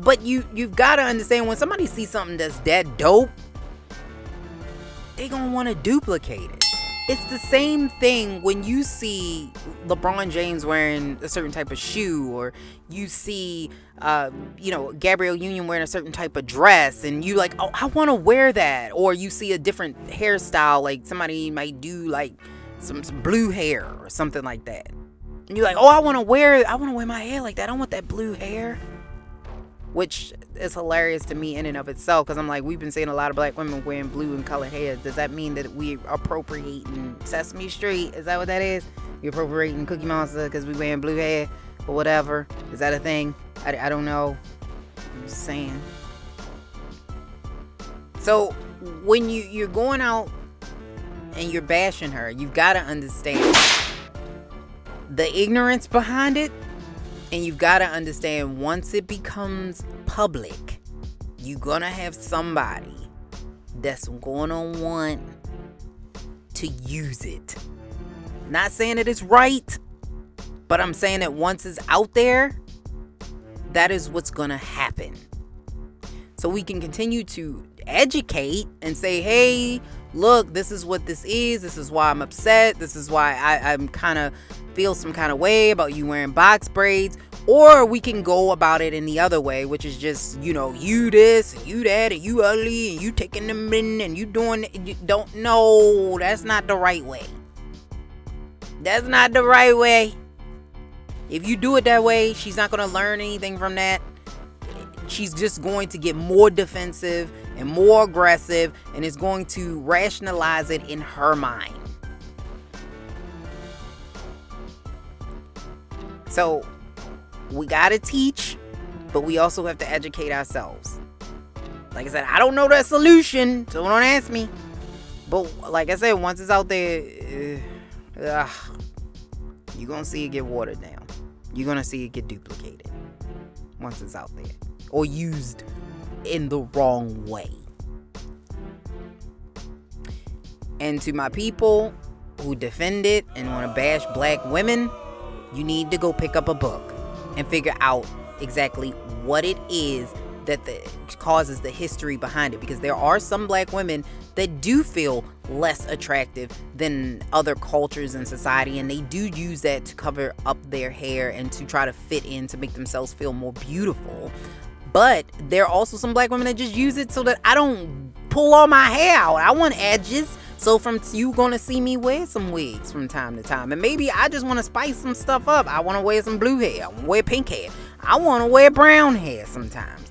But you you've got to understand when somebody sees something that's that dope, they gonna want to duplicate it. It's the same thing when you see LeBron James wearing a certain type of shoe, or you see, uh, you know, Gabrielle Union wearing a certain type of dress, and you like, oh, I want to wear that. Or you see a different hairstyle, like somebody might do like some, some blue hair or something like that. And you're like, oh, I want to wear, I want to wear my hair like that. I don't want that blue hair which is hilarious to me in and of itself because I'm like, we've been seeing a lot of black women wearing blue and colored hair. Does that mean that we appropriating Sesame Street? Is that what that is? We appropriating Cookie Monster because we wearing blue hair or whatever? Is that a thing? I, I don't know. I'm just saying. So when you you're going out and you're bashing her, you've got to understand the ignorance behind it and you've got to understand once it becomes public, you're going to have somebody that's going to want to use it. Not saying that it's right, but I'm saying that once it's out there, that is what's going to happen. So we can continue to educate and say, hey, look, this is what this is. This is why I'm upset. This is why I, I'm kind of feel some kind of way about you wearing box braids. Or we can go about it in the other way, which is just, you know, you this, you that, and you ugly, and you taking them in, and you doing it. You don't know. That's not the right way. That's not the right way. If you do it that way, she's not going to learn anything from that. She's just going to get more defensive and more aggressive, and is going to rationalize it in her mind. So we got to teach, but we also have to educate ourselves. Like I said, I don't know that solution, so don't ask me. But like I said, once it's out there, uh, you're going to see it get watered down. You're going to see it get duplicated once it's out there or used in the wrong way. And to my people who defend it and want to bash black women, you need to go pick up a book and figure out exactly what it is that the, causes the history behind it because there are some black women that do feel less attractive than other cultures in society and they do use that to cover up their hair and to try to fit in to make themselves feel more beautiful but there are also some black women that just use it so that I don't pull all my hair out I want edges so from you gonna see me wear some wigs from time to time. And maybe I just wanna spice some stuff up. I wanna wear some blue hair. I wanna wear pink hair. I wanna wear brown hair sometimes.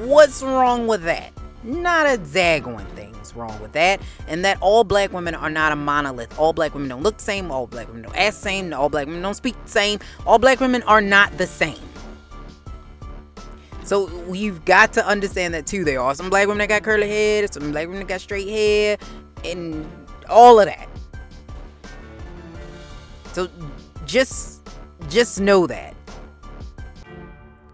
What's wrong with that? Not a daggone thing is wrong with that. And that all black women are not a monolith. All black women don't look the same. All black women don't act the same. All black women don't speak the same. All black women are not the same. So you've got to understand that too. There are some black women that got curly hair, some black women that got straight hair, and all of that. So just just know that.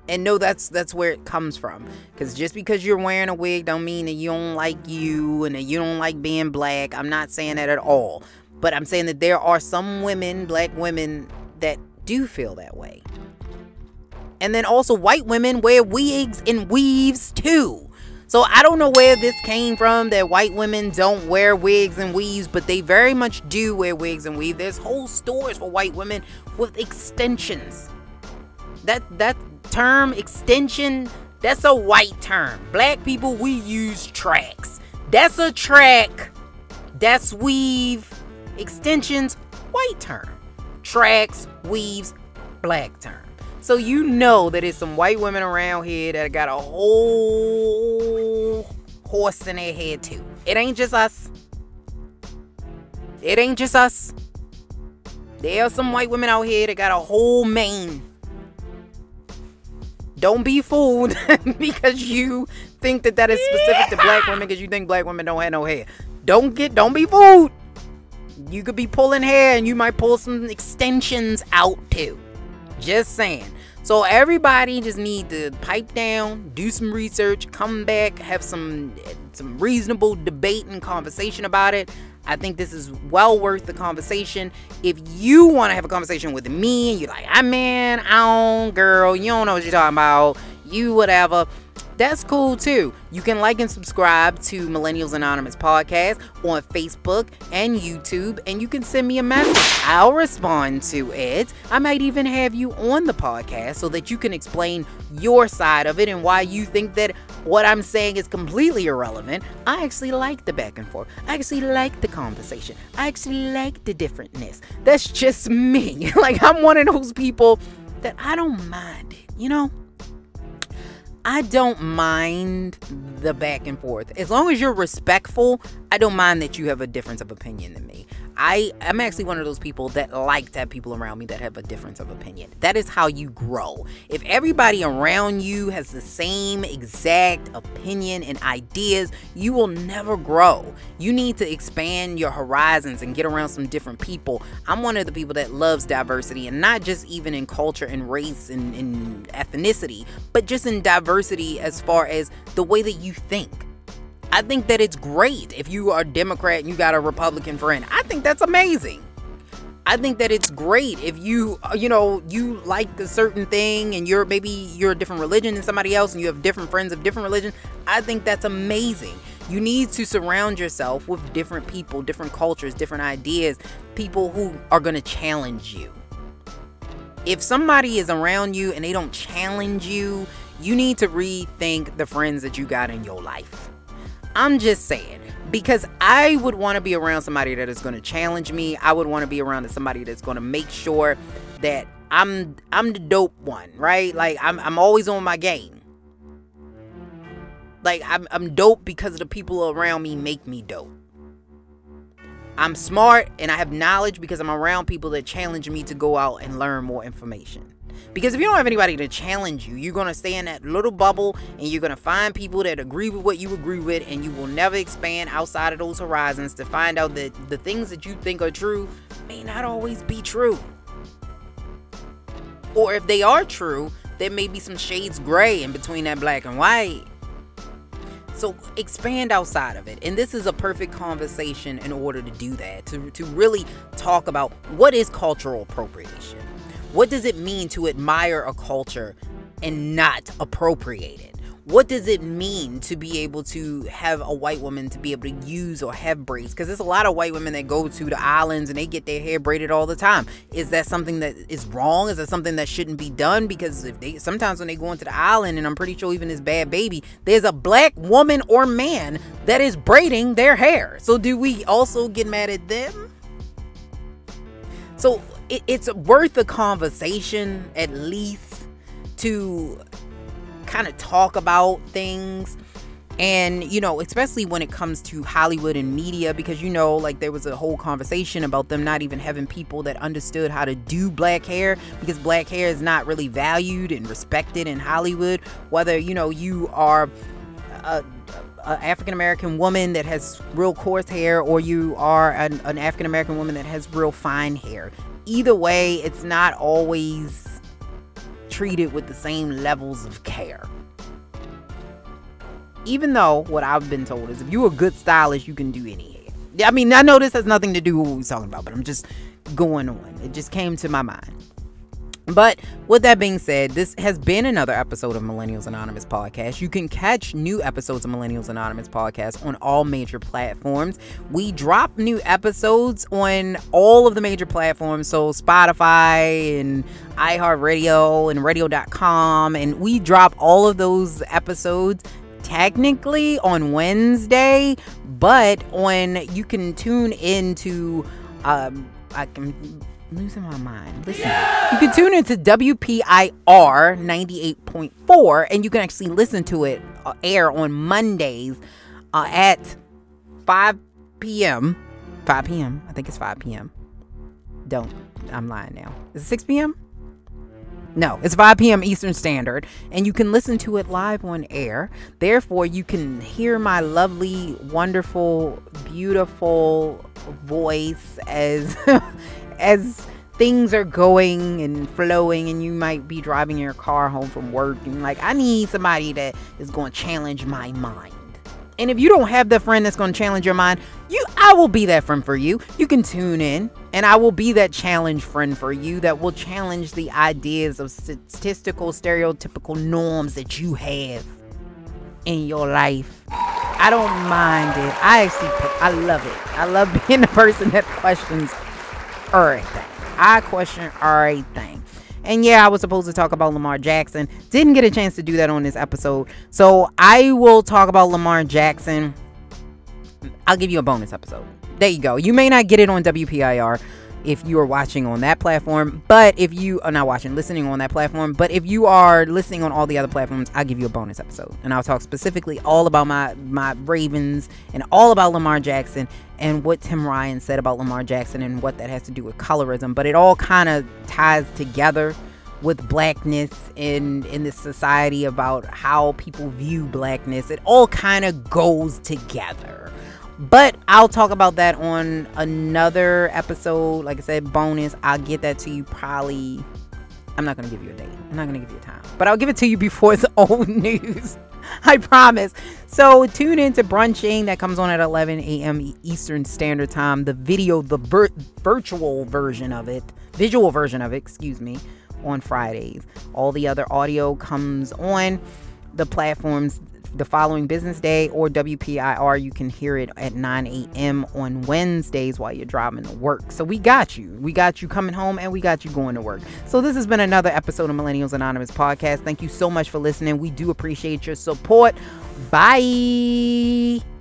And know that's that's where it comes from. Cause just because you're wearing a wig don't mean that you don't like you and that you don't like being black. I'm not saying that at all. But I'm saying that there are some women, black women, that do feel that way. And then also white women wear wigs and weaves too. So I don't know where this came from that white women don't wear wigs and weaves, but they very much do wear wigs and weaves. There's whole stores for white women with extensions. That that term extension, that's a white term. Black people we use tracks. That's a track. That's weave. Extensions, white term. Tracks, weaves, black term. So you know that there's some white women around here that got a whole horse in their head too. It ain't just us. It ain't just us. There are some white women out here that got a whole mane. Don't be fooled because you think that that is specific to black women because you think black women don't have no hair. Don't get, don't be fooled. You could be pulling hair and you might pull some extensions out too. Just saying. So everybody just need to pipe down, do some research, come back, have some some reasonable debate and conversation about it. I think this is well worth the conversation. If you want to have a conversation with me and you're like, I'm man, I don't, girl, you don't know what you're talking about, you whatever that's cool too. You can like and subscribe to Millennials Anonymous podcast on Facebook and YouTube, and you can send me a message. I'll respond to it. I might even have you on the podcast so that you can explain your side of it and why you think that what I'm saying is completely irrelevant. I actually like the back and forth. I actually like the conversation. I actually like the differentness. That's just me. like, I'm one of those people that I don't mind it, you know? I don't mind the back and forth. As long as you're respectful, I don't mind that you have a difference of opinion than me. I am actually one of those people that like to have people around me that have a difference of opinion. That is how you grow. If everybody around you has the same exact opinion and ideas, you will never grow. You need to expand your horizons and get around some different people. I'm one of the people that loves diversity and not just even in culture and race and, and ethnicity, but just in diversity as far as the way that you think. I think that it's great if you are a Democrat and you got a Republican friend. I think that's amazing. I think that it's great if you, uh, you know, you like a certain thing and you're maybe you're a different religion than somebody else and you have different friends of different religion. I think that's amazing. You need to surround yourself with different people, different cultures, different ideas, people who are going to challenge you. If somebody is around you and they don't challenge you, you need to rethink the friends that you got in your life. I'm just saying because I would want to be around somebody that is going to challenge me. I would want to be around somebody that's going to make sure that I'm I'm the dope one, right? Like I'm I'm always on my game. Like I'm I'm dope because the people around me make me dope. I'm smart and I have knowledge because I'm around people that challenge me to go out and learn more information. Because if you don't have anybody to challenge you, you're going to stay in that little bubble and you're going to find people that agree with what you agree with, and you will never expand outside of those horizons to find out that the things that you think are true may not always be true. Or if they are true, there may be some shades gray in between that black and white. So expand outside of it. And this is a perfect conversation in order to do that, to, to really talk about what is cultural appropriation. What does it mean to admire a culture and not appropriate it? What does it mean to be able to have a white woman to be able to use or have braids? Because there's a lot of white women that go to the islands and they get their hair braided all the time. Is that something that is wrong? Is that something that shouldn't be done? Because if they sometimes when they go into the island, and I'm pretty sure even this bad baby, there's a black woman or man that is braiding their hair. So do we also get mad at them? So it, it's worth a conversation at least to kind of talk about things and you know especially when it comes to hollywood and media because you know like there was a whole conversation about them not even having people that understood how to do black hair because black hair is not really valued and respected in hollywood whether you know you are a, a African American woman that has real coarse hair, or you are an, an African American woman that has real fine hair. Either way, it's not always treated with the same levels of care. Even though what I've been told is if you're a good stylist, you can do any hair. I mean, I know this has nothing to do with what we're talking about, but I'm just going on. It just came to my mind. But with that being said, this has been another episode of Millennials Anonymous Podcast. You can catch new episodes of Millennials Anonymous Podcast on all major platforms. We drop new episodes on all of the major platforms, so Spotify and iHeartRadio and radio.com. And we drop all of those episodes technically on Wednesday, but on you can tune into um I can losing my mind. Listen, yeah! you can tune into WPIR 98.4 and you can actually listen to it uh, air on Mondays uh, at 5 p.m. 5 p.m. I think it's 5 p.m. Don't. I'm lying now. Is it 6 p.m.? No, it's 5 p.m. Eastern Standard, and you can listen to it live on air. Therefore, you can hear my lovely, wonderful, beautiful voice as as things are going and flowing and you might be driving your car home from work and like I need somebody that is going to challenge my mind. And if you don't have the friend that's going to challenge your mind, you I will be that friend for you. You can tune in and I will be that challenge friend for you that will challenge the ideas of statistical stereotypical norms that you have in your life. I don't mind it. I actually I love it. I love being the person that questions everything. I question everything. And yeah, I was supposed to talk about Lamar Jackson. Didn't get a chance to do that on this episode. So I will talk about Lamar Jackson. I'll give you a bonus episode. There you go. You may not get it on WPIR if you are watching on that platform. But if you are not watching, listening on that platform, but if you are listening on all the other platforms, I'll give you a bonus episode. And I'll talk specifically all about my my Ravens and all about Lamar Jackson and what Tim Ryan said about Lamar Jackson and what that has to do with colorism. But it all kind of ties together with blackness in in this society about how people view blackness. It all kind of goes together. But I'll talk about that on another episode. Like I said, bonus. I'll get that to you probably. I'm not going to give you a date. I'm not going to give you a time. But I'll give it to you before it's old news. I promise. So tune in into brunching that comes on at 11 a.m. Eastern Standard Time. The video, the vir- virtual version of it, visual version of it, excuse me, on Fridays. All the other audio comes on the platforms the following business day or WPIR. You can hear it at 9 a.m. on Wednesdays while you're driving to work. So we got you. We got you coming home and we got you going to work. So this has been another episode of Millennials Anonymous podcast. Thank you so much for listening. We do appreciate your support. Bye.